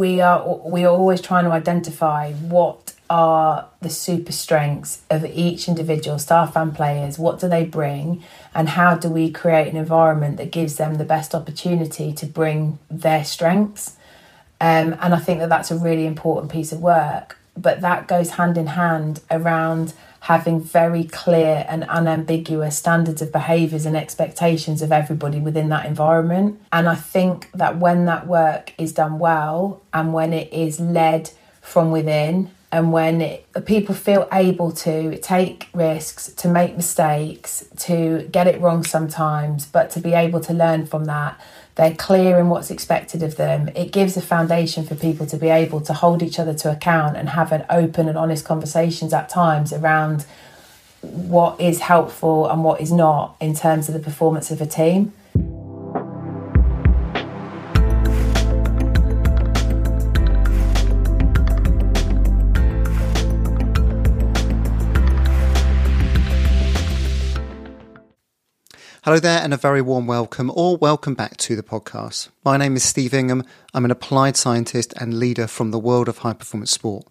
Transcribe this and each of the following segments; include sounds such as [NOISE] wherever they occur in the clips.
we are we are always trying to identify what are the super strengths of each individual staff and players. What do they bring? And how do we create an environment that gives them the best opportunity to bring their strengths? Um, and i think that that's a really important piece of work but that goes hand in hand around having very clear and unambiguous standards of behaviours and expectations of everybody within that environment. And I think that when that work is done well and when it is led from within and when it, people feel able to take risks, to make mistakes, to get it wrong sometimes, but to be able to learn from that they're clear in what's expected of them. It gives a foundation for people to be able to hold each other to account and have an open and honest conversations at times around what is helpful and what is not in terms of the performance of a team. Hello there, and a very warm welcome, or welcome back to the podcast. My name is Steve Ingham. I'm an applied scientist and leader from the world of high performance sport.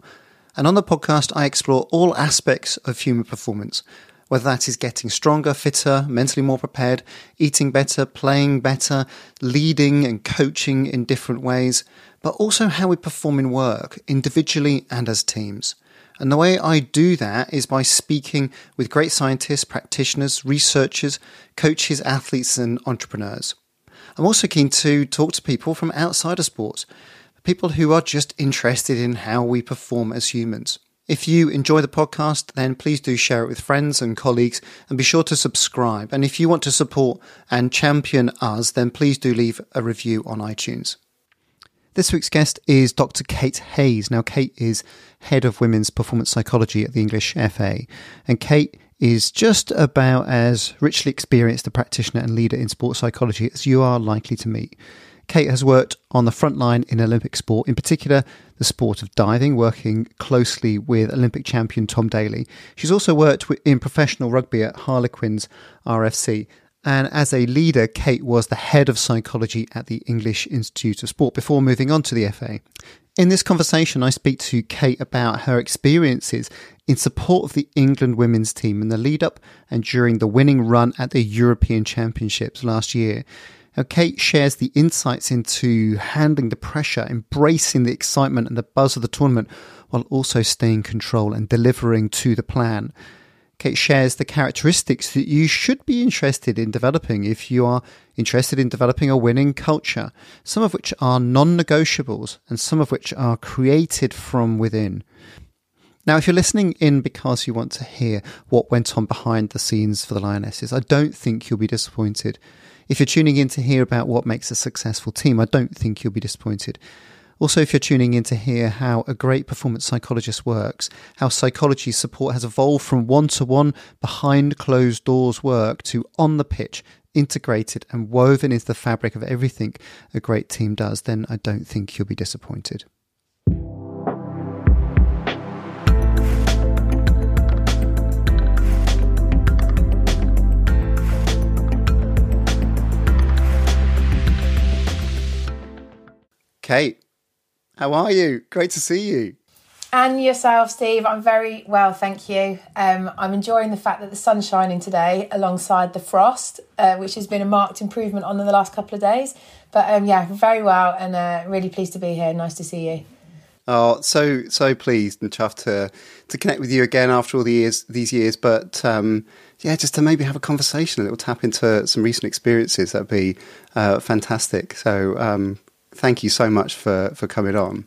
And on the podcast, I explore all aspects of human performance, whether that is getting stronger, fitter, mentally more prepared, eating better, playing better, leading and coaching in different ways, but also how we perform in work, individually and as teams. And the way I do that is by speaking with great scientists, practitioners, researchers, coaches, athletes, and entrepreneurs. I'm also keen to talk to people from outside of sports, people who are just interested in how we perform as humans. If you enjoy the podcast, then please do share it with friends and colleagues and be sure to subscribe. And if you want to support and champion us, then please do leave a review on iTunes. This week's guest is Dr. Kate Hays. Now, Kate is head of women's performance psychology at the English FA, and Kate is just about as richly experienced a practitioner and leader in sports psychology as you are likely to meet. Kate has worked on the front line in Olympic sport, in particular the sport of diving, working closely with Olympic champion Tom Daley. She's also worked in professional rugby at Harlequins RFC and as a leader, Kate was the head of psychology at the English Institute of Sport before moving on to the FA. In this conversation, I speak to Kate about her experiences in support of the England women's team in the lead up and during the winning run at the European Championships last year. Now, Kate shares the insights into handling the pressure, embracing the excitement and the buzz of the tournament, while also staying control and delivering to the plan. Kate shares the characteristics that you should be interested in developing if you are interested in developing a winning culture, some of which are non negotiables and some of which are created from within. Now, if you're listening in because you want to hear what went on behind the scenes for the Lionesses, I don't think you'll be disappointed. If you're tuning in to hear about what makes a successful team, I don't think you'll be disappointed. Also, if you're tuning in to hear how a great performance psychologist works, how psychology support has evolved from one to one behind closed doors work to on the pitch, integrated and woven into the fabric of everything a great team does, then I don't think you'll be disappointed. Kate, how are you? Great to see you. And yourself, Steve. I'm very well, thank you. Um, I'm enjoying the fact that the sun's shining today alongside the frost, uh, which has been a marked improvement on the last couple of days. But um, yeah, very well and uh, really pleased to be here. Nice to see you. Oh, so so pleased and chuffed to to connect with you again after all the years these years. But um, yeah, just to maybe have a conversation, a little tap into some recent experiences. That'd be uh, fantastic. So um, thank you so much for for coming on.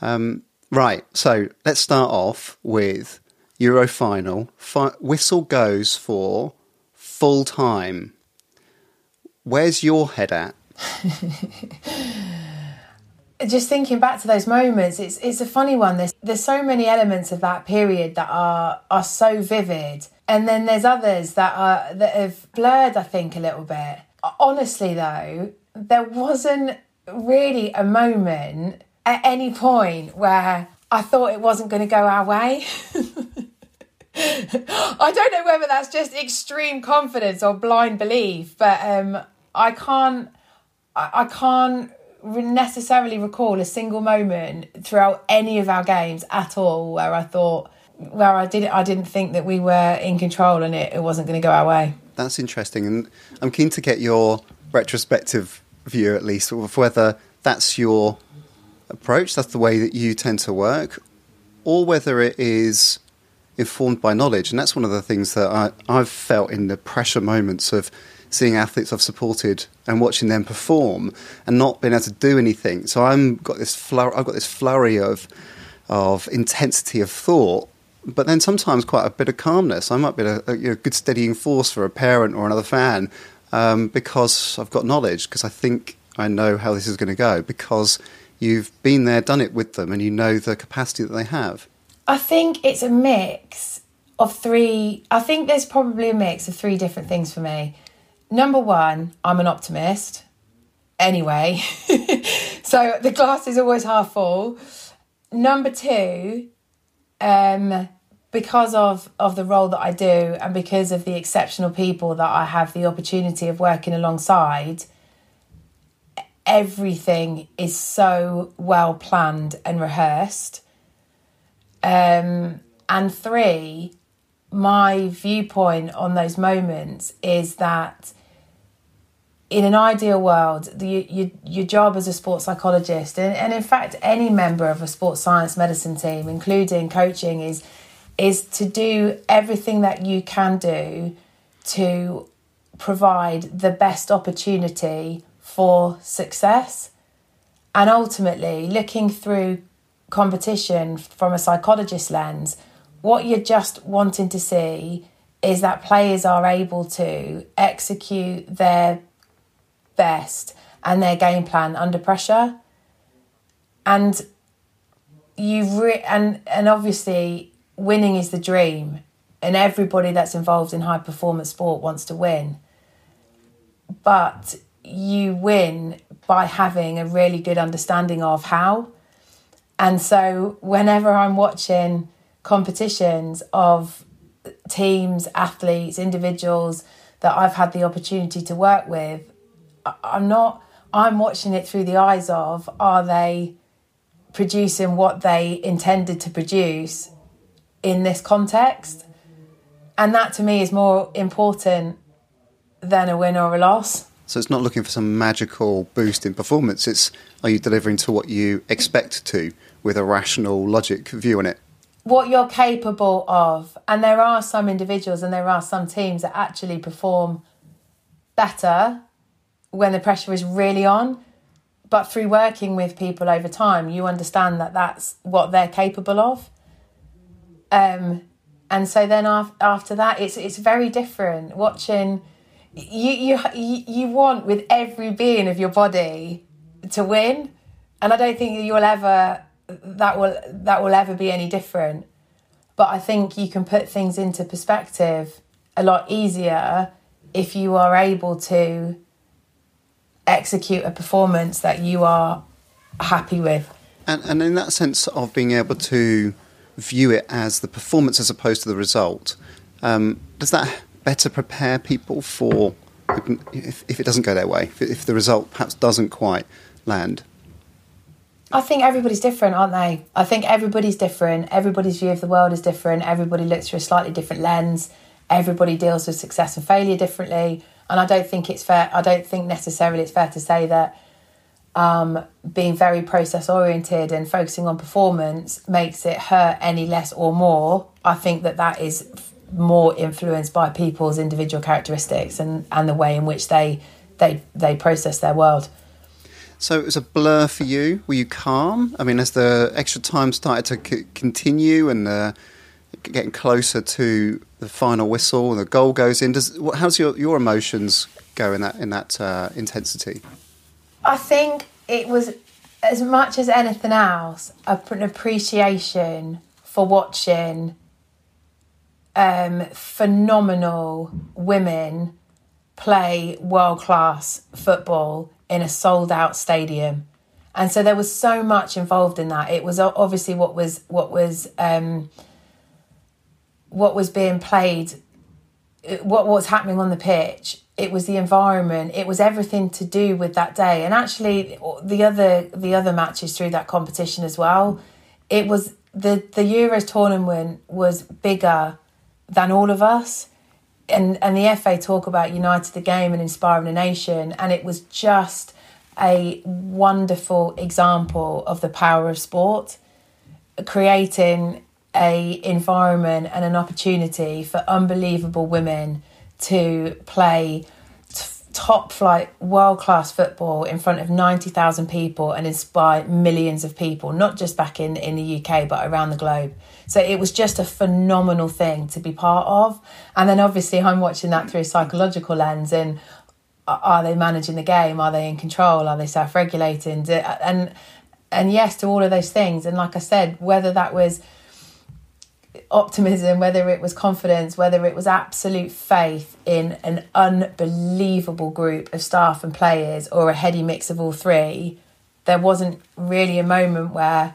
Um, right, so let's start off with Euro final. Fi- whistle goes for full time. Where's your head at? [LAUGHS] Just thinking back to those moments, it's it's a funny one. There's there's so many elements of that period that are are so vivid, and then there's others that are that have blurred. I think a little bit. Honestly, though, there wasn't really a moment at any point where I thought it wasn't going to go our way. [LAUGHS] I don't know whether that's just extreme confidence or blind belief, but um, I can't, I, I can't necessarily recall a single moment throughout any of our games at all where I thought where I did I didn't think that we were in control and it, it wasn't going to go our way. That's interesting, and I'm keen to get your retrospective view at least of whether that's your approach, that's the way that you tend to work, or whether it is informed by knowledge. And that's one of the things that I, I've felt in the pressure moments of seeing athletes I've supported and watching them perform and not being able to do anything. So I'm got this flur- I've got this flurry of of intensity of thought, but then sometimes quite a bit of calmness. I might be a, a good steadying force for a parent or another fan um, because I've got knowledge because I think I know how this is going to go because you've been there, done it with them, and you know the capacity that they have. I think it's a mix of three. I think there's probably a mix of three different things for me. Number one, I'm an optimist. Anyway, [LAUGHS] so the glass is always half full. Number two, um, because of of the role that I do and because of the exceptional people that I have the opportunity of working alongside, everything is so well planned and rehearsed. Um, and three, my viewpoint on those moments is that in an ideal world, the, your, your job as a sports psychologist, and, and in fact, any member of a sports science medicine team, including coaching, is is to do everything that you can do to provide the best opportunity for success. And ultimately, looking through competition from a psychologist lens, what you're just wanting to see is that players are able to execute their best and their game plan under pressure. And you re- and and obviously winning is the dream and everybody that's involved in high performance sport wants to win. But you win by having a really good understanding of how. And so whenever I'm watching competitions of teams, athletes, individuals that I've had the opportunity to work with, I'm not, I'm watching it through the eyes of are they producing what they intended to produce in this context? And that to me is more important than a win or a loss. So it's not looking for some magical boost in performance. It's are you delivering to what you expect to with a rational logic view on it? What you're capable of. And there are some individuals and there are some teams that actually perform better when the pressure is really on. But through working with people over time, you understand that that's what they're capable of. Um, and so then after that, it's it's very different. Watching you you you want with every being of your body to win, and I don't think you'll ever that will that will ever be any different. But I think you can put things into perspective a lot easier if you are able to execute a performance that you are happy with. And, and in that sense of being able to view it as the performance as opposed to the result, um, does that better prepare people for if, if it doesn't go their way, if, if the result perhaps doesn't quite land? I think everybody's different, aren't they? I think everybody's different. Everybody's view of the world is different. Everybody looks through a slightly different lens. Everybody deals with success and failure differently. And I don't think it's fair. I don't think necessarily it's fair to say that um, being very process oriented and focusing on performance makes it hurt any less or more. I think that that is more influenced by people's individual characteristics and, and the way in which they they they process their world. So it was a blur for you. Were you calm? I mean, as the extra time started to c- continue and uh, getting closer to the final whistle and the goal goes in, does how's your your emotions go in that in that uh, intensity? I think it was as much as anything else an appreciation for watching um, phenomenal women play world class football in a sold out stadium. And so there was so much involved in that. It was obviously what was what was um, what was being played what was happening on the pitch it was the environment it was everything to do with that day. And actually the other the other matches through that competition as well it was the the euros tournament was bigger than all of us. And and the FA talk about united the game and inspiring a nation. And it was just a wonderful example of the power of sport creating a environment and an opportunity for unbelievable women to play top flight world class football in front of 90,000 people and inspire millions of people not just back in in the UK but around the globe. So it was just a phenomenal thing to be part of. And then obviously I'm watching that through a psychological lens and uh, are they managing the game? Are they in control? Are they self-regulating? Uh, and and yes to all of those things. And like I said whether that was optimism, whether it was confidence, whether it was absolute faith in an unbelievable group of staff and players or a heady mix of all three, there wasn't really a moment where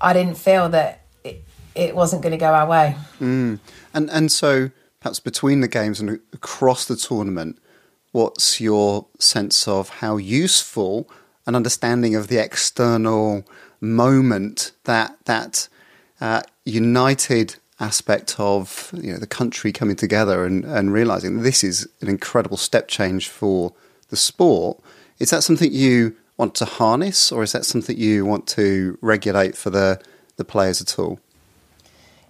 I didn't feel that it, it wasn't going to go our way. Mm. And and so perhaps between the games and across the tournament, what's your sense of how useful an understanding of the external moment that that uh, united aspect of you know the country coming together and, and realizing this is an incredible step change for the sport. Is that something you want to harness, or is that something you want to regulate for the the players at all?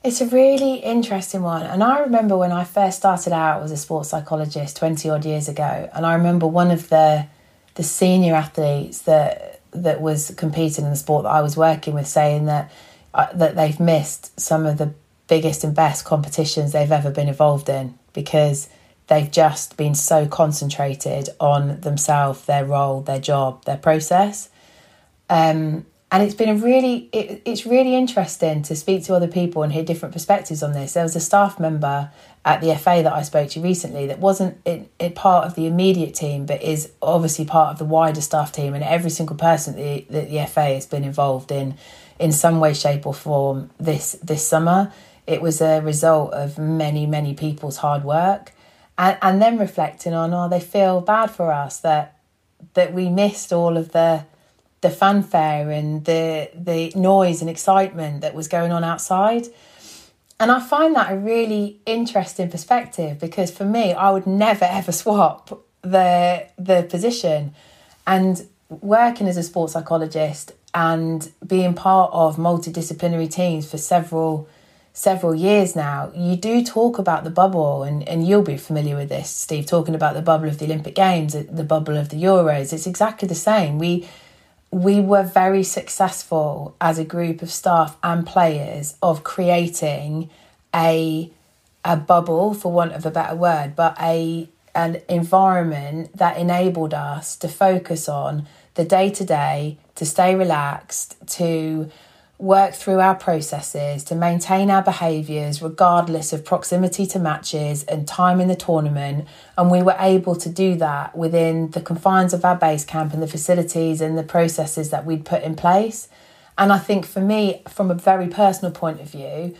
It's a really interesting one. And I remember when I first started out as a sports psychologist 20 odd years ago, and I remember one of the the senior athletes that that was competing in the sport that I was working with saying that uh, that they've missed some of the biggest and best competitions they've ever been involved in because they've just been so concentrated on themselves, their role, their job, their process. Um, and it's been a really, it, it's really interesting to speak to other people and hear different perspectives on this. There was a staff member at the FA that I spoke to recently that wasn't it part of the immediate team, but is obviously part of the wider staff team. And every single person that the, that the FA has been involved in in some way, shape, or form this this summer. It was a result of many, many people's hard work, and and then reflecting on, oh, they feel bad for us that that we missed all of the the fanfare and the the noise and excitement that was going on outside. And I find that a really interesting perspective because for me, I would never ever swap the the position. And working as a sports psychologist and being part of multidisciplinary teams for several several years now, you do talk about the bubble, and, and you'll be familiar with this, Steve, talking about the bubble of the Olympic Games, the bubble of the Euros. It's exactly the same. We we were very successful as a group of staff and players of creating a a bubble, for want of a better word, but a an environment that enabled us to focus on the day to day, to stay relaxed, to work through our processes, to maintain our behaviours regardless of proximity to matches and time in the tournament. And we were able to do that within the confines of our base camp and the facilities and the processes that we'd put in place. And I think for me, from a very personal point of view,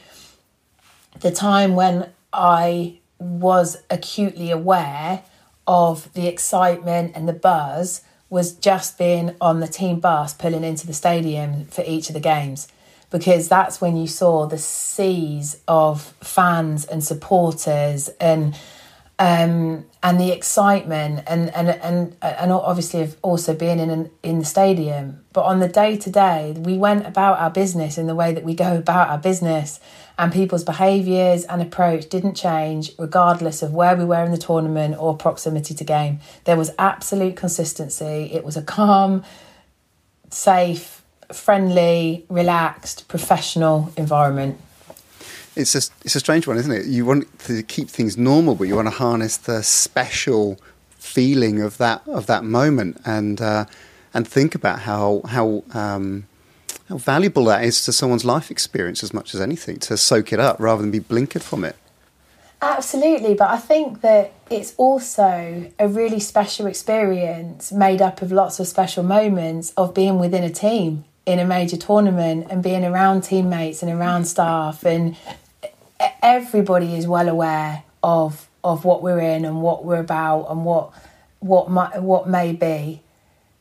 the time when I was acutely aware of the excitement and the buzz was just being on the team bus pulling into the stadium for each of the games because that's when you saw the seas of fans and supporters and um, and the excitement and and and and obviously of also being in an, in the stadium. But on the day to day, we went about our business in the way that we go about our business, and people's behaviours and approach didn't change regardless of where we were in the tournament or proximity to game. There was absolute consistency. It was a calm, safe, friendly, relaxed, professional environment it's a, it's a strange one, isn't it? You want to keep things normal, but you want to harness the special feeling of that of that moment, and uh, and think about how how um, how valuable that is to someone's life experience as much as anything to soak it up rather than be blinkered from it. Absolutely, but I think that it's also a really special experience made up of lots of special moments of being within a team in a major tournament and being around teammates and around staff and everybody is well aware of of what we're in and what we're about and what what might, what may be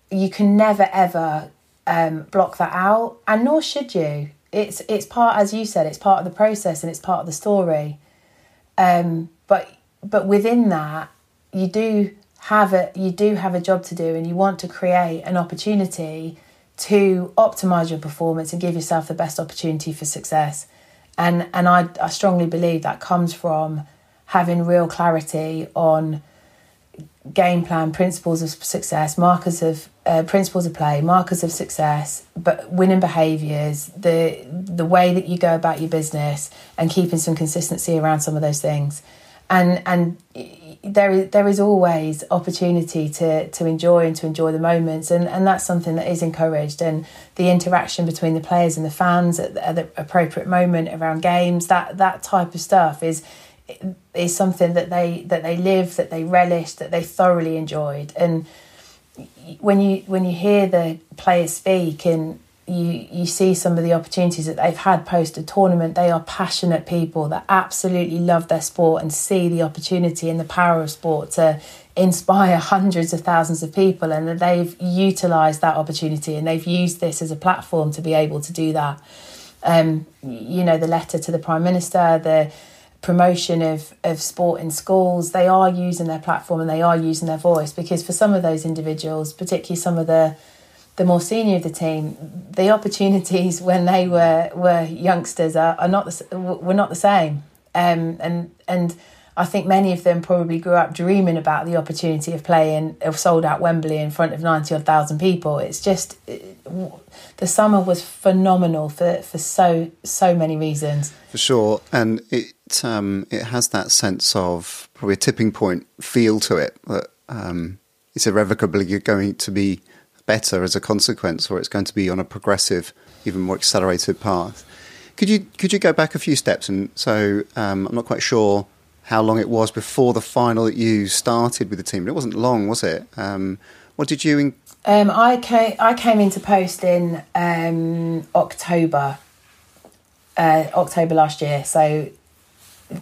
you can never ever um, block that out and nor should you. It's it's part as you said it's part of the process and it's part of the story. Um, but but within that you do have a you do have a job to do and you want to create an opportunity to optimize your performance and give yourself the best opportunity for success. And and I, I strongly believe that comes from having real clarity on game plan principles of success markers of uh, principles of play markers of success but winning behaviors the the way that you go about your business and keeping some consistency around some of those things. And and there is there is always opportunity to to enjoy and to enjoy the moments and and that's something that is encouraged and the interaction between the players and the fans at the, at the appropriate moment around games that that type of stuff is is something that they that they live that they relish that they thoroughly enjoyed and when you when you hear the players speak and you you see some of the opportunities that they've had post a tournament. They are passionate people that absolutely love their sport and see the opportunity and the power of sport to inspire [LAUGHS] hundreds of thousands of people, and that they've utilised that opportunity and they've used this as a platform to be able to do that. Um, you know, the letter to the prime minister, the promotion of of sport in schools, they are using their platform and they are using their voice because for some of those individuals, particularly some of the the more senior of the team, the opportunities [LAUGHS] when they were were youngsters are, are not the, were not the same, um, and and I think many of them probably grew up dreaming about the opportunity of playing of sold out Wembley in front of ninety odd thousand people. It's just the summer was phenomenal for, for so so many reasons. For sure, and it um, it has that sense of probably a tipping point feel to it that um, it's irrevocably going to be better as a consequence, or it's going to be on a progressive, even more accelerated path. Could you could you go back a few steps? And so um, I'm not quite sure how long it was before the final that you started with the team. But it wasn't long, was it? Um, what did you? In- um, I came I came into post in um, October, uh, October last year. So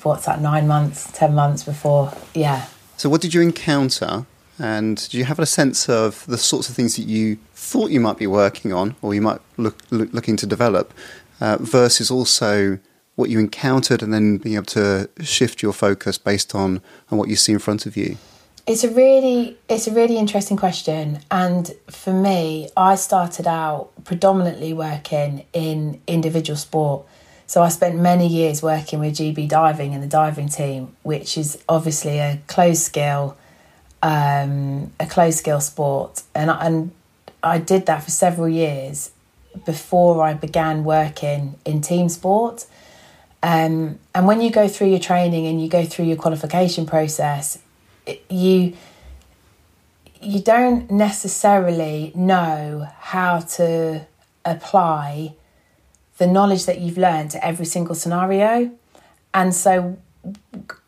what's that? Nine months, ten months before? Yeah. So what did you encounter and do you have a sense of the sorts of things that you thought you might be working on or you might look, look looking to develop uh, versus also what you encountered and then being able to shift your focus based on, on what you see in front of you? It's a really it's a really interesting question and for me I started out predominantly working in individual sport. So I spent many years working with GB Diving and the diving team, which is obviously a closed skill um, a closed skill sport, and and I did that for several years before I began working in team sport. Um, and when you go through your training and you go through your qualification process, it, you you don't necessarily know how to apply the knowledge that you've learned to every single scenario. And so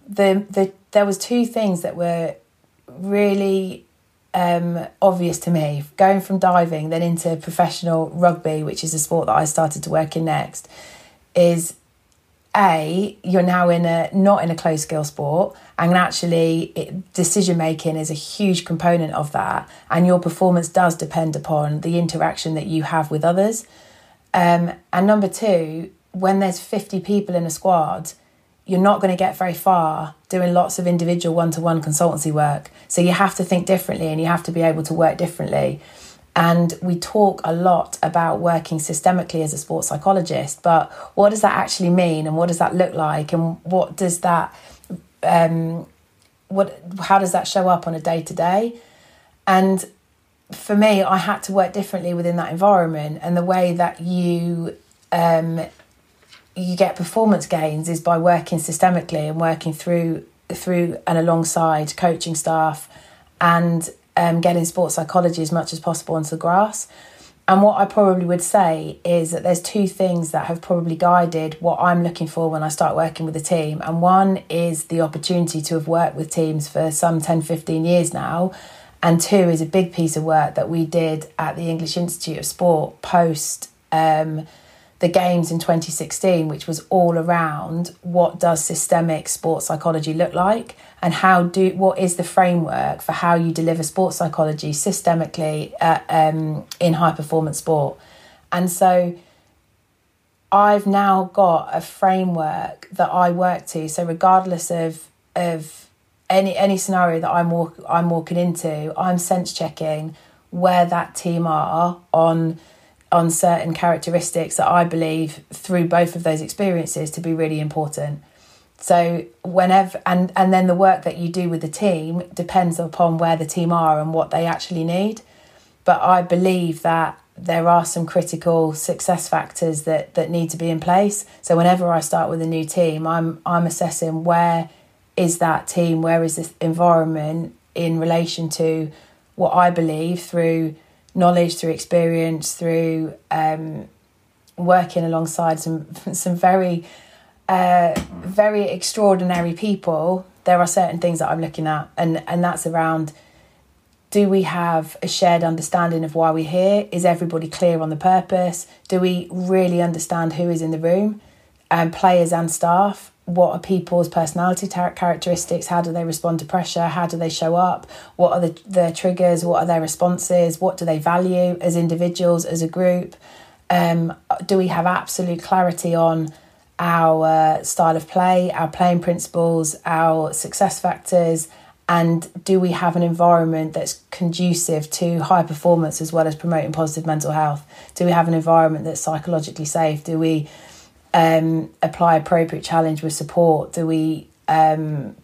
the the there was two things that were really um, obvious to me. Going from diving then into professional rugby, which is a sport that I started to work in next, is a you're now in a not in a closed skill sport, and actually it, decision making is a huge component of that, and your performance does depend upon the interaction that you have with others. Um, and number two, when there's fifty people in a squad you're not going to get very far doing lots of individual one to one consultancy work. So you have to think differently and you have to be able to work differently. And we talk a lot about working systemically as a sports psychologist, but what does that actually mean and what does that look like and what does that um, what how does that show up on a day to day? And for me, I had to work differently within that environment and the way that you um, you get performance gains is by working systemically and working through through and alongside coaching staff and um, getting sports psychology as much as possible onto the grass. And what I probably would say is that there's two things that have probably guided what I'm looking for when I start working with a team. And one is the opportunity to have worked with teams for some 10, 15 years now. And two is a big piece of work that we did at the English Institute of Sport post um, the games in 2016, which was all around what does systemic sports psychology look like and how do what is the framework for how you deliver sports psychology systemically uh, um, in high performance sport. And so I've now got a framework that I work to. So regardless of of any any scenario that I'm walk, I'm walking into, I'm sense checking where that team are on on certain characteristics that I believe through both of those experiences to be really important. So whenever and and then the work that you do with the team depends upon where the team are and what they actually need. But I believe that there are some critical success factors that that need to be in place. So whenever I start with a new team, I'm I'm assessing where is that team, where is this environment in relation to what I believe through knowledge, through experience, through um, working alongside some [LAUGHS] some very uh, very extraordinary people. There are certain things that I'm looking at, and and that's around. Do we have a shared understanding of why we're here? Is everybody clear on the purpose? Do we really understand who is in the room, and um, players and staff? what are people's personality characteristics how do they respond to pressure how do they show up what are the, their triggers what are their responses what do they value as individuals as a group um, do we have absolute clarity on our style of play our playing principles our success factors and do we have an environment that's conducive to high performance as well as promoting positive mental health do we have an environment that's psychologically safe do we um, apply appropriate challenge with support? Do we um,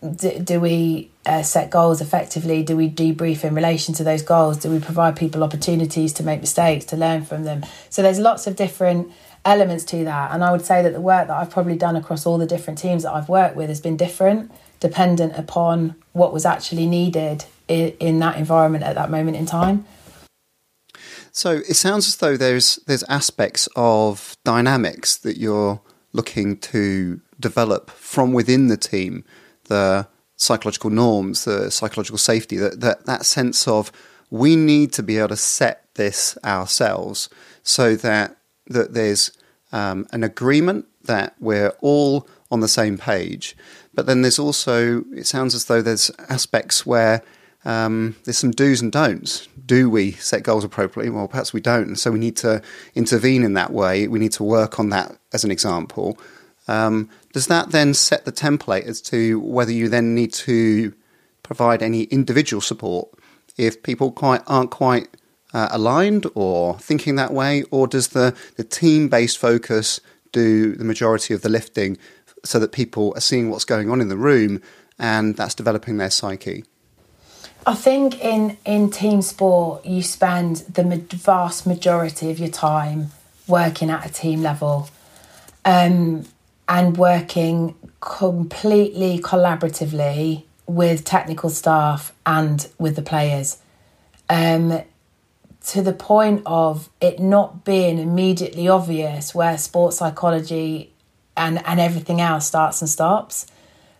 do, do we uh, set goals effectively? Do we debrief in relation to those goals? Do we provide people opportunities to make mistakes, to learn from them? So there's lots of different elements to that. And I would say that the work that I've probably done across all the different teams that I've worked with has been different, dependent upon what was actually needed in, that environment at that moment in time. So it sounds as though there's there's aspects of dynamics that you're looking to develop from within the team, the psychological norms, the psychological safety, that that, that sense of we need to be able to set this ourselves so that that there's um, an agreement that we're all on the same page. But then there's also it sounds as though there's aspects where um, there's some do's and don'ts. Do we set goals appropriately? Well, perhaps we don't. And so we need to intervene in that way. We need to work on that as an example. Um, does that then set the template as to whether you then need to provide any individual support if people quite aren't quite uh, aligned or thinking that way, or does the, the team based focus do the majority of the lifting so that people are seeing what's going on in the room and that's developing their psyche? I think in in team sport you spend the vast majority of your time working at a team level, um, and working completely collaboratively with technical staff and with the players. Um, to the point of it not being immediately obvious where sports psychology and, and everything else starts and stops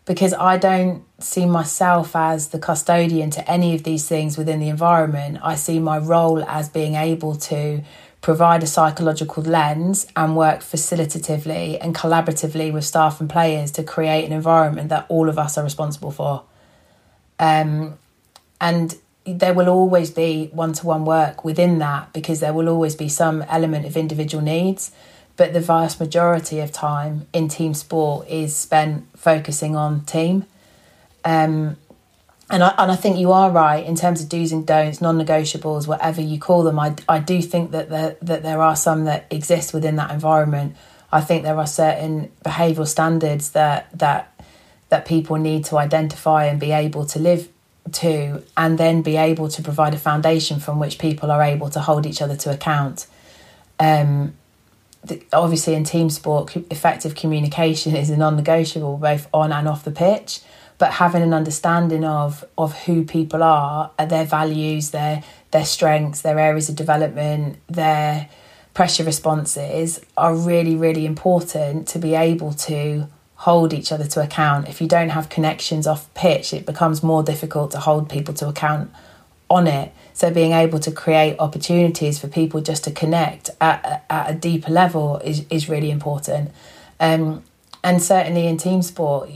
because I don't see myself as the custodian to any of these things within the environment. I see my role as being able to provide a psychological lens and work facilitatively and collaboratively with staff and players to create an environment that all of us are responsible for. Um, and there will always be one to one work within that because there will always be some element of individual needs but the vast majority of time in team sport is spent focusing on team. Um, and I, and I think you are right in terms of do's and don'ts, non-negotiables, whatever you call them. I, I do think that the, that there are some that exist within that environment. I think there are certain behavioural standards that that that people need to identify and be able to live to, and then be able to provide a foundation from which people are able to hold each other to account. Um, obviously in team sport, effective communication [LAUGHS] is a non-negotiable both on and off the pitch. But having an understanding of of who people are, uh, their values, their their strengths, their areas of development, their pressure responses are really really important to be able to hold each other to account. If you don't have connections off pitch, it becomes more difficult to hold people to account on it. So being able to create opportunities for people just to connect at, at a deeper level is, is really important. Um, and certainly in team sport,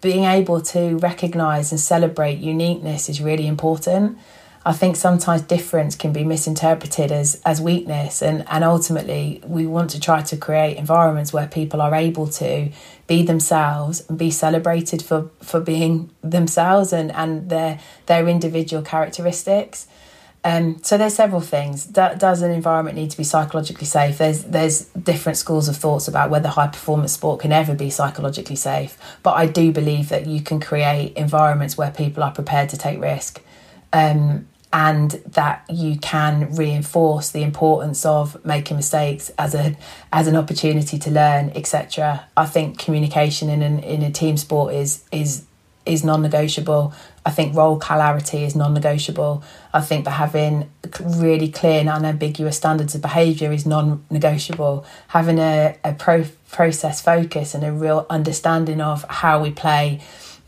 being able to recognize and celebrate uniqueness is really important. I think sometimes difference can be misinterpreted as as weakness and and ultimately we want to try to create environments where people are able to be themselves and be celebrated for for being themselves and and their their individual characteristics. Um, so there's several things. does an environment need to be psychologically safe? There's there's different schools of thoughts about whether high performance sport can ever be psychologically safe. But I do believe that you can create environments where people are prepared to take risk. Um, and that you can reinforce the importance of making mistakes as a as an opportunity to learn etc i think communication in an, in a team sport is is is non-negotiable. I think role clarity is non-negotiable. I think that having really clear and unambiguous standards of behavior is non-negotiable. Having a, a pro- process focus and a real understanding of how we play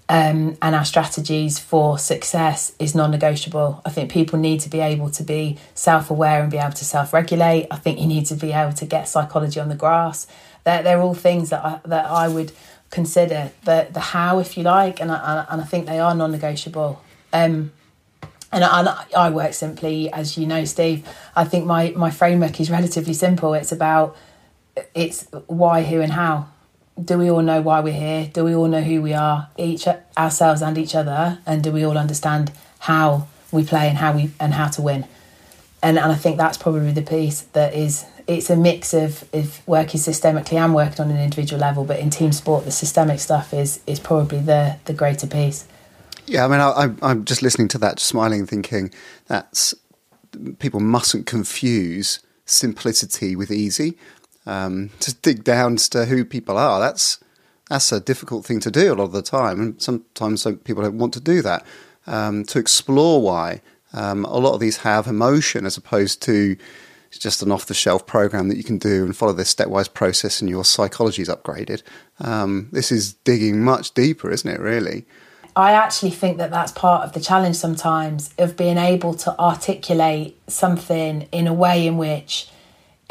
um, and our strategies for success is non-negotiable. I think people need to be able to be self-aware and be able to self-regulate. I think you need to be able to get psychology on the grass. They're, they're all things that I, that I would consider the the how, if you like, and I, and I think they are non-negotiable. Um, and I, I work simply, as you know, Steve. I think my my framework is relatively simple. It's about it's why, who, and how do we all know why we're here? Do we all know who we are, each ourselves and each other, and do we all understand how we play and how we and how to win? And and I think that's probably the piece that is it's a mix of if working systemically and working on an individual level, but in team sport, the systemic stuff is is probably the the greater piece. Yeah, I mean, I, I'm just listening to that, smiling, thinking that's people mustn't confuse simplicity with easy um, to dig down to who people are. That's that's a difficult thing to do a lot of the time, and sometimes people don't want to do that. Um, to explore why um, a lot of these have emotion as opposed to just an off the shelf program that you can do and follow this stepwise process and your psychology is upgraded. Um, this is digging much deeper, isn't it, really? I actually think that that's part of the challenge sometimes of being able to articulate something in a way in which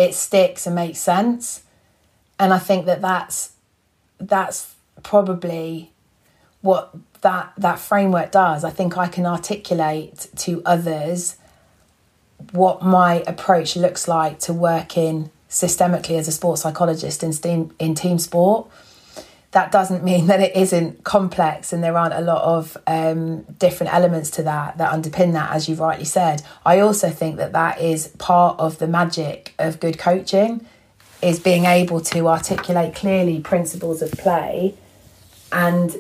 it sticks and makes sense. And I think that that's that's probably what that that framework does. I think I can articulate to others what my approach looks like to working systemically as a sports psychologist in team, in team sport that doesn't mean [LAUGHS] that it isn't complex and there aren't a lot of um, different elements to that that underpin that, as you rightly said. I also think that that is part of the magic of good coaching, is being able to articulate clearly principles of play and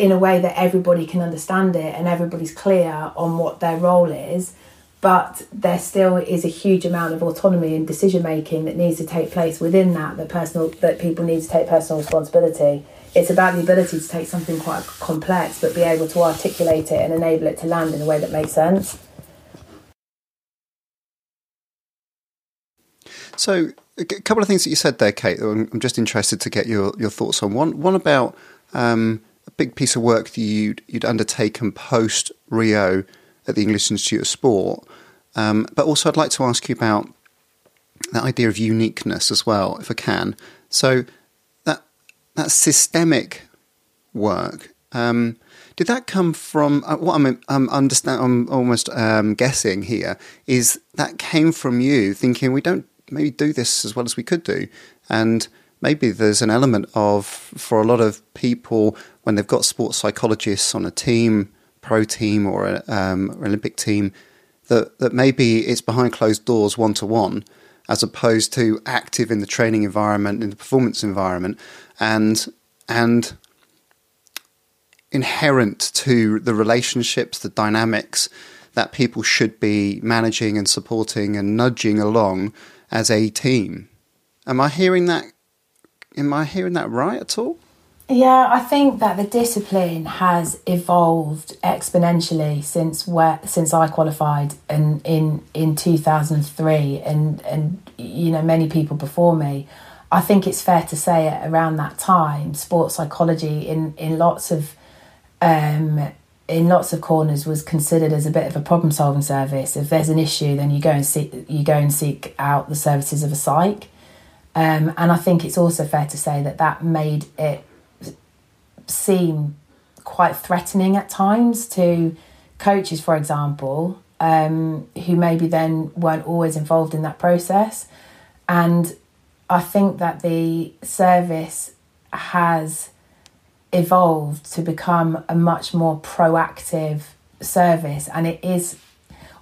in a way that everybody can understand it and everybody's clear on what their role is but there still is a huge amount of autonomy and decision making that needs to take place within that that personal that people need to take personal responsibility. It's about the ability to take something quite complex but be able to articulate it and enable it to land in a way that makes sense. So a couple of things that you said there kate i'm just interested to get your, your thoughts on. One one about um, a big piece of work that you'd, you'd undertaken post rio at the English Institute of Sport. Um, but also, I'd like to ask you about that idea of uniqueness as well, if I can. So that that systemic work. Um, did that come from uh, what I'm, I'm understand? I'm almost um, guessing here is that came from you thinking we don't maybe do this as well as we could do, and maybe there's an element of for a lot of people when they've got sports psychologists on a team pro team or an um, Olympic team that, that maybe it's behind closed doors one to one as opposed to active in the training environment, in the performance environment, and and inherent to the relationships, the dynamics that people should be managing and supporting and nudging along as a team. Am I hearing that? Am I hearing that right at all? Yeah, I think that the discipline has evolved exponentially since where since I qualified in in in two thousand three, and and you know many people before me. I think it's fair to say around that time, sports psychology in in lots of um, in lots of corners was considered as a bit of a problem solving service. If there's an issue, then you go and seek you go and seek out the services of a psych. Um, and I think it's also fair to say that that made it seem quite threatening at times to coaches, for example, um, who maybe then weren't always involved in that process. And I think that the service has evolved to become a much more proactive service and it is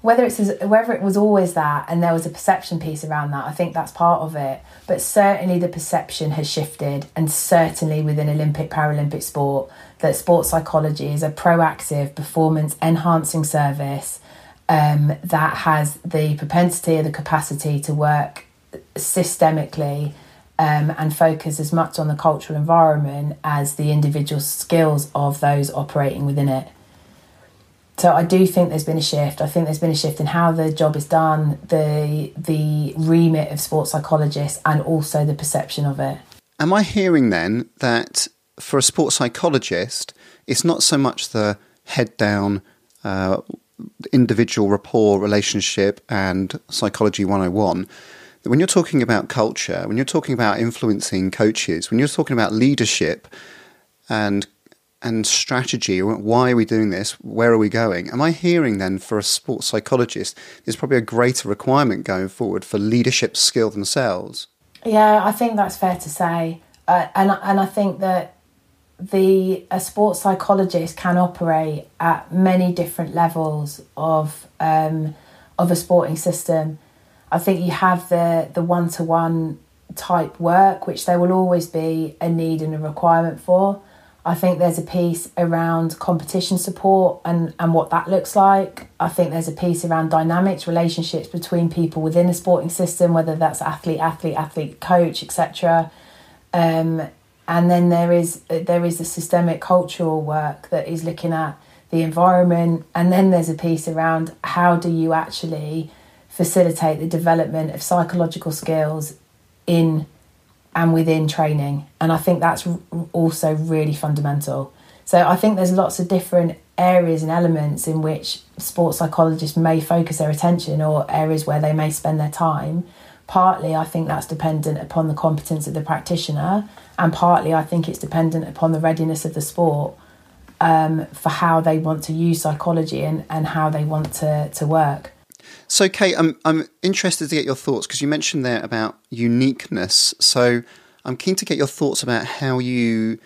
whether it's whether it was always that and there was a perception piece around that i think that's part of it but certainly the perception has shifted and certainly within olympic paralympic sport that sports psychology is a proactive performance enhancing service um, that has the propensity or the capacity to work systemically um, and focus as much on the cultural environment as the individual skills of those operating within it. So I do think there's been a shift. I think there's been a shift in how the job is done, the the remit of sports psychologists, and also the perception of it. Am I hearing then that for a sports psychologist, it's not so much the head down uh, individual rapport relationship and psychology 101 when you're talking about culture, when you're talking about influencing coaches, when you're talking about leadership and and strategy, why are we doing this? Where are we going? Am I hearing then for a sports psychologist, there's probably a greater requirement going forward for leadership skill themselves? Yeah, I think that's fair to say, uh, and and I think that the a sports psychologist can operate at many different levels of um, of a sporting system. I think you have the the one to one type work, which there will always be a need and a requirement for. I think there's a piece around competition support and, and what that looks like. I think there's a piece around dynamics, relationships between people within a sporting system, whether that's athlete, athlete, athlete, coach, etc. Um, and then there is there is the systemic cultural work that is looking at the environment, and then there's a piece around how do you actually facilitate the development of psychological skills in and within training. And I think that's also really fundamental. So I think there's lots of different areas and elements in which sports psychologists may focus their attention or areas where they may spend their time. Partly, I think that's dependent upon the competence of the practitioner, and partly, I think it's dependent upon the readiness of the sport um, for how they want to use psychology and, and how they want to, to work. So, Kate, I'm I'm interested to get your thoughts because you mentioned there about uniqueness. So, I'm keen to get your thoughts about how you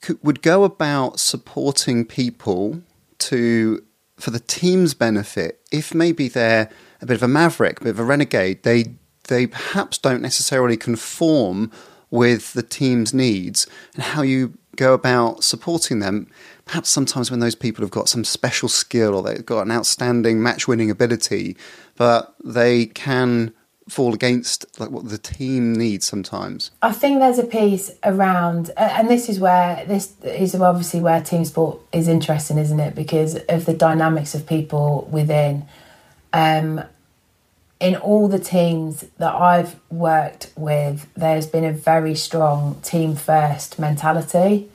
could, would go about supporting people to for the team's benefit. If maybe they're a bit of a maverick, a bit of a renegade, they they perhaps don't necessarily conform with the team's needs, and how you go about supporting them perhaps sometimes when those people have got some special skill or they've got an outstanding match winning ability, but they can fall against like what the team needs sometimes. I think there's a piece around, and this is where this is obviously where team sport is interesting, isn't it? Because of the dynamics of people within. Um, in all the teams that I've worked with, there's been a very strong team first mentality.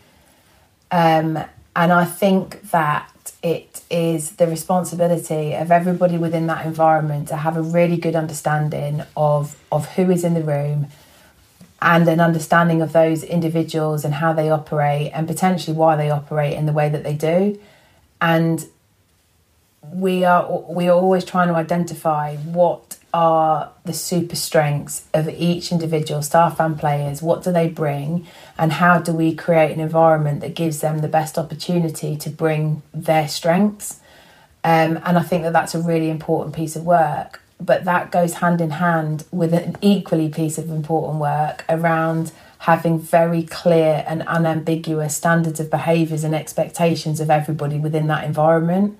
Um, and I think that it is the responsibility of everybody within that environment to have a really good understanding of, of who is in the room and an understanding of those individuals and how they operate and potentially why they operate in the way that they do. And we are we are always trying to identify what are the super strengths of each individual staff and players. What do they bring? And how do we create an environment that gives them the best opportunity to bring their strengths? Um, and i think that that's a really important piece of work but that goes hand in hand with an equally piece of important work around having very clear and unambiguous standards of behaviours and expectations of everybody within that environment.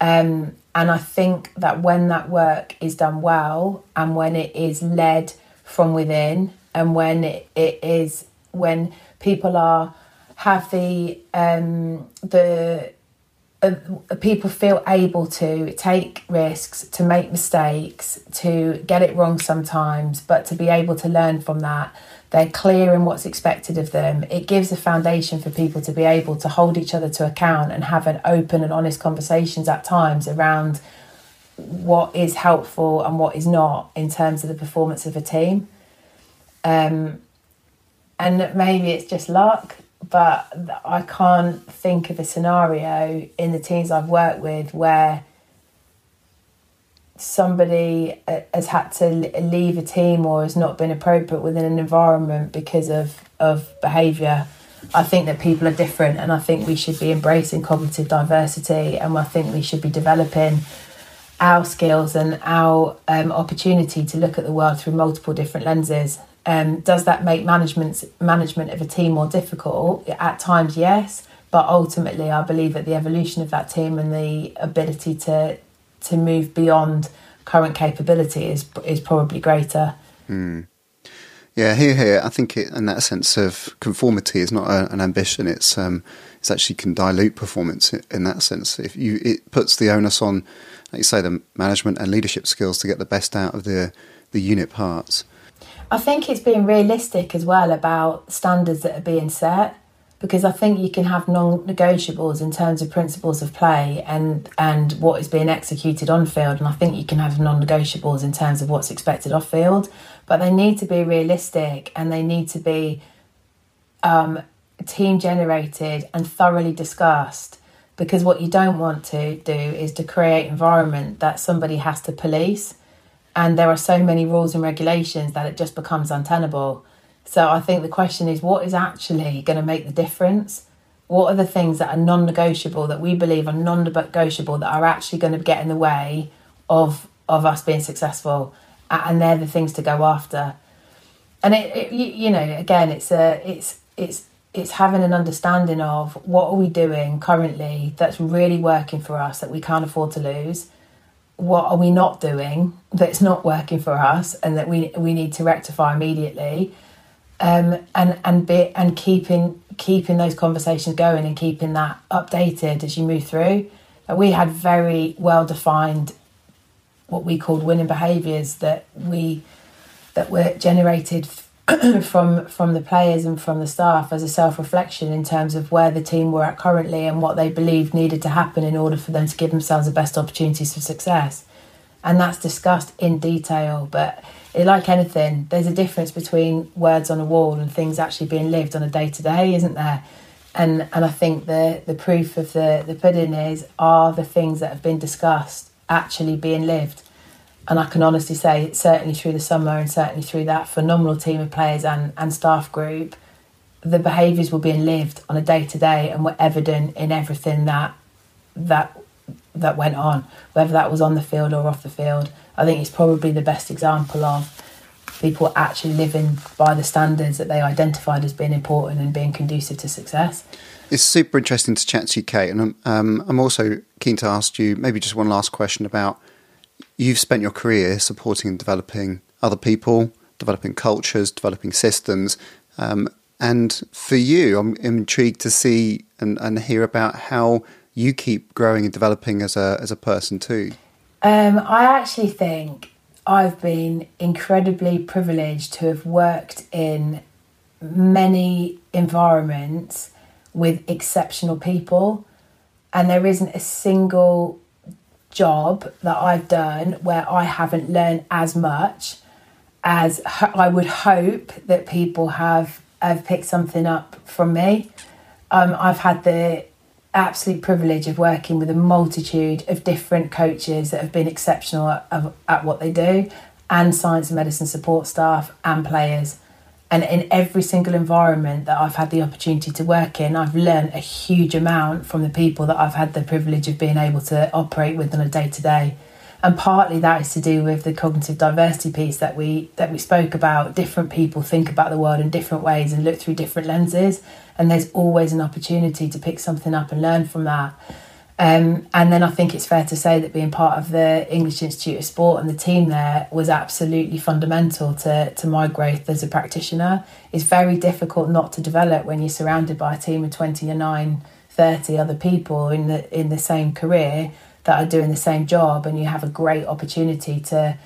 Um, and I think that when that work is done well and when it is led from within and when it, it is when people are have the um, the uh, people feel able to take risks, to make mistakes, to get it wrong sometimes, but to be able to learn from that. They're clear in what's expected of them. It gives a foundation for people to be able to hold each other to account and have an open and honest conversations at times around what is helpful and what is not in terms of the performance of a team. Um, and maybe it's just luck, but I can't think of a scenario in the teams I've worked with where somebody uh, has had to leave a team or has not been appropriate within an environment because of of behaviour. I think that people are different, and I think we should be embracing cognitive diversity, and I think we should be developing our skills and our um, opportunity to look at the world through multiple different lenses. Um, does that make management management of a team more difficult? At times, yes, but ultimately, I believe that the evolution of that team and the ability to to move beyond current capability is is probably greater. Mm. Yeah, here, here. I think it, in that sense of conformity is not a, an ambition. It's um, it's actually can dilute performance in that sense. If you, it puts the onus on, like you say, the management and leadership skills to get the best out of the the unit parts. I think it's being realistic as well about standards that are being set because I think you can have non-negotiables in terms of principles of play and and what is being executed on field, and I think you can have non-negotiables in terms of what's expected off field. But they need to be realistic and they need to be um, team generated and thoroughly discussed. Because what you don't want to do is to create environment that somebody has to police and there are so many rules and regulations that it just becomes untenable. So I think the question is what is actually going to make the difference? What are the things that are non negotiable that we believe are non negotiable that are actually going to get in the way of of us being successful? And they're the things to go after. And it, it you know, again, it's a it's it's it's having an understanding of what are we doing currently that's really working for us that we can't afford to lose what are we not doing that's not working for us and that we we need to rectify immediately um, and and be and keeping keeping those conversations going and keeping that updated as you move through we had very well defined what we called winning behaviors that we that were generated [CLEARS THROAT] from from the players and from the staff as a self reflection in terms of where the team were at currently and what they believed needed to happen in order for them to give themselves the best opportunities for success. And that's discussed in detail, but it, like anything, there's a difference between words on a wall and things actually being lived on a day to day, isn't there? And and I think the the proof of the the pudding is are the things that have been discussed actually being lived and I can honestly say, certainly through the summer and certainly through that phenomenal team of players and, and staff group, the behaviours were being lived on a day to day and were evident in everything that that that went on, whether that was on the field or off the field. I think it's probably the best example of people actually living by the standards that they identified as being important and being conducive to success. It's super interesting to chat to you, Kate, and um, I'm also keen to ask you maybe just one last question about you've spent your career supporting and developing other people, developing cultures, developing systems. Um, and for you, I'm intrigued to see and, and hear about how you keep growing and developing as a as a person too. Um, I actually think I've been incredibly privileged to have worked in many environments with exceptional people, and there isn't a single job that I've done where I haven't learned as much as I would hope that people have have picked something up from me. Um, I've had the absolute privilege of working with a multitude of different coaches that have been exceptional at, at what they do, and science and medicine support staff and players. And in every single environment that I've had the opportunity to work in, I've learned a huge amount from the people that I've had the privilege of being able to operate with on a day to day. And partly that is to do with the cognitive diversity piece that we that we spoke about. Different people think about the world in different ways and look through different lenses, and there's always an opportunity to pick something up and learn from that. Um, and then I think it's fair to say that being part of the English Institute of Sport and the team there was absolutely fundamental to, to my growth as a practitioner. It's very difficult not to develop when you're surrounded by a team of 29, 30 other people in the in the same career that are doing the same job and you have a great opportunity to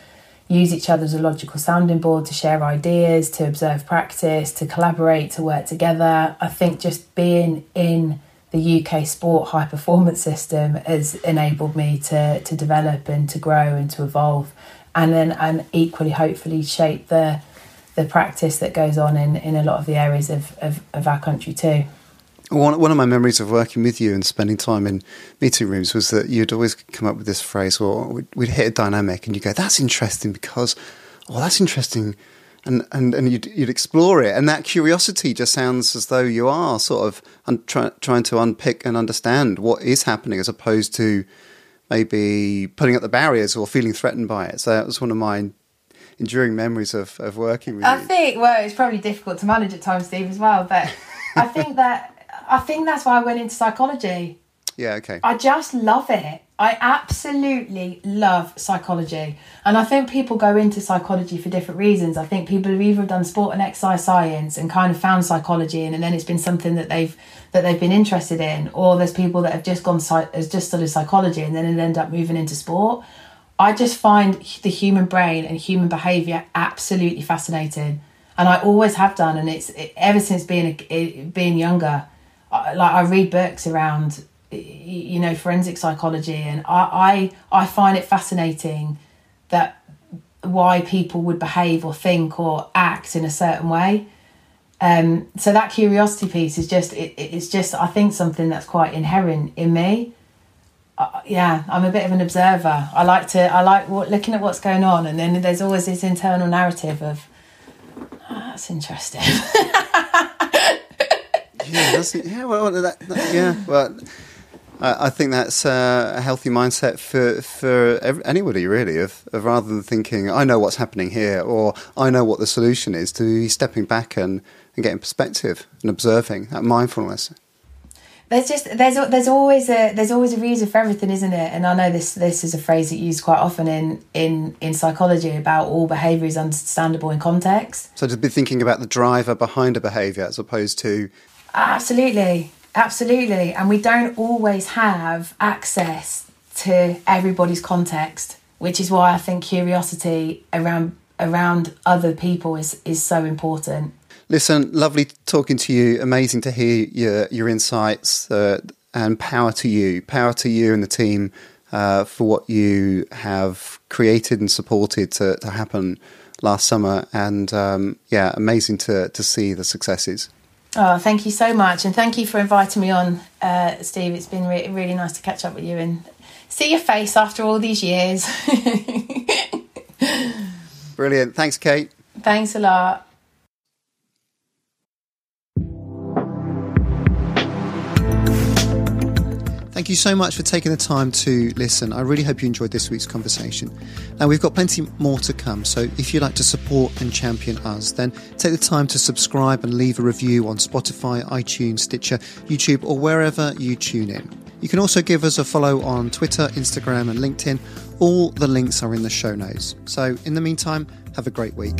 use each other as a logical sounding board to share ideas to observe practice to collaborate to work together i think just being in the uk sport high performance system has enabled me to to develop and to grow and to evolve and then and equally hopefully shape the the practice that goes on in, in a lot of the areas of, of, of our country too. One, one of my memories of working with you and spending time in meeting rooms was that you'd always come up with this phrase, or we'd, we'd hit a dynamic, and you go, "That's interesting because, oh, that's interesting," and and and you'd, you'd explore it, and that curiosity just sounds as though you are sort of un- try, trying to unpick and understand what is happening, as opposed to maybe putting up the barriers or feeling threatened by it. So that was one of my enduring memories of, of working with I you. I think well, it's probably difficult to manage at times, Steve, as well. But I think that I think that's why I went into psychology. Yeah, okay. I just love it. I absolutely love psychology. And I think people go into psychology for different reasons. I think people have either have done sport and exercise science and kind of found psychology and, and then it's been something that they've that they've been interested in, or there's people that have just gone has just studied psychology and then end up moving into sport. I just find the human brain and human behavior absolutely fascinating, and I always have done. And it's it, ever since being a, being younger, Like I read books around you know forensic psychology, and I, I I find it fascinating that why people would behave or think or act in a certain way. Um, so that curiosity piece is just it, it's just I think something that's quite inherent in me. Uh, yeah, I'm a bit of an observer. I like to I like what, looking at what's going on, and then there's always this internal narrative of oh, that's interesting. [LAUGHS] yeah, yeah, well, that, that, yeah, well, I, I think that's uh, a healthy mindset for for every, anybody really. Of, of rather than thinking I know what's happening here or I know what the solution is, to be stepping back and, and getting perspective and observing that mindfulness. There's just there's there's always a there's always a reason for everything, isn't it? And I know this this is a phrase that used quite often in in in psychology about all behaviour is understandable in context. So to be thinking about the driver behind a behaviour as opposed to absolutely, absolutely, and we don't always have access to everybody's context, which is why I think curiosity around around other people is is so important. Listen, lovely talking to you. Amazing to hear your your insights uh, and power to you, power to you and the team uh, for what you have created and supported to, to happen last summer. And um, yeah, amazing to to see the successes. Oh, thank you so much, and thank you for inviting me on, uh, Steve. It's been re- really nice to catch up with you and see your face after all these years. [LAUGHS] Brilliant. Thanks, Kate. Thanks a lot. Thank you so much for taking the time to listen. I really hope you enjoyed this week's conversation. Now, we've got plenty more to come, so if you'd like to support and champion us, then take the time to subscribe and leave a review on Spotify, iTunes, Stitcher, YouTube, or wherever you tune in. You can also give us a follow on Twitter, Instagram, and LinkedIn. All the links are in the show notes. So, in the meantime, have a great week.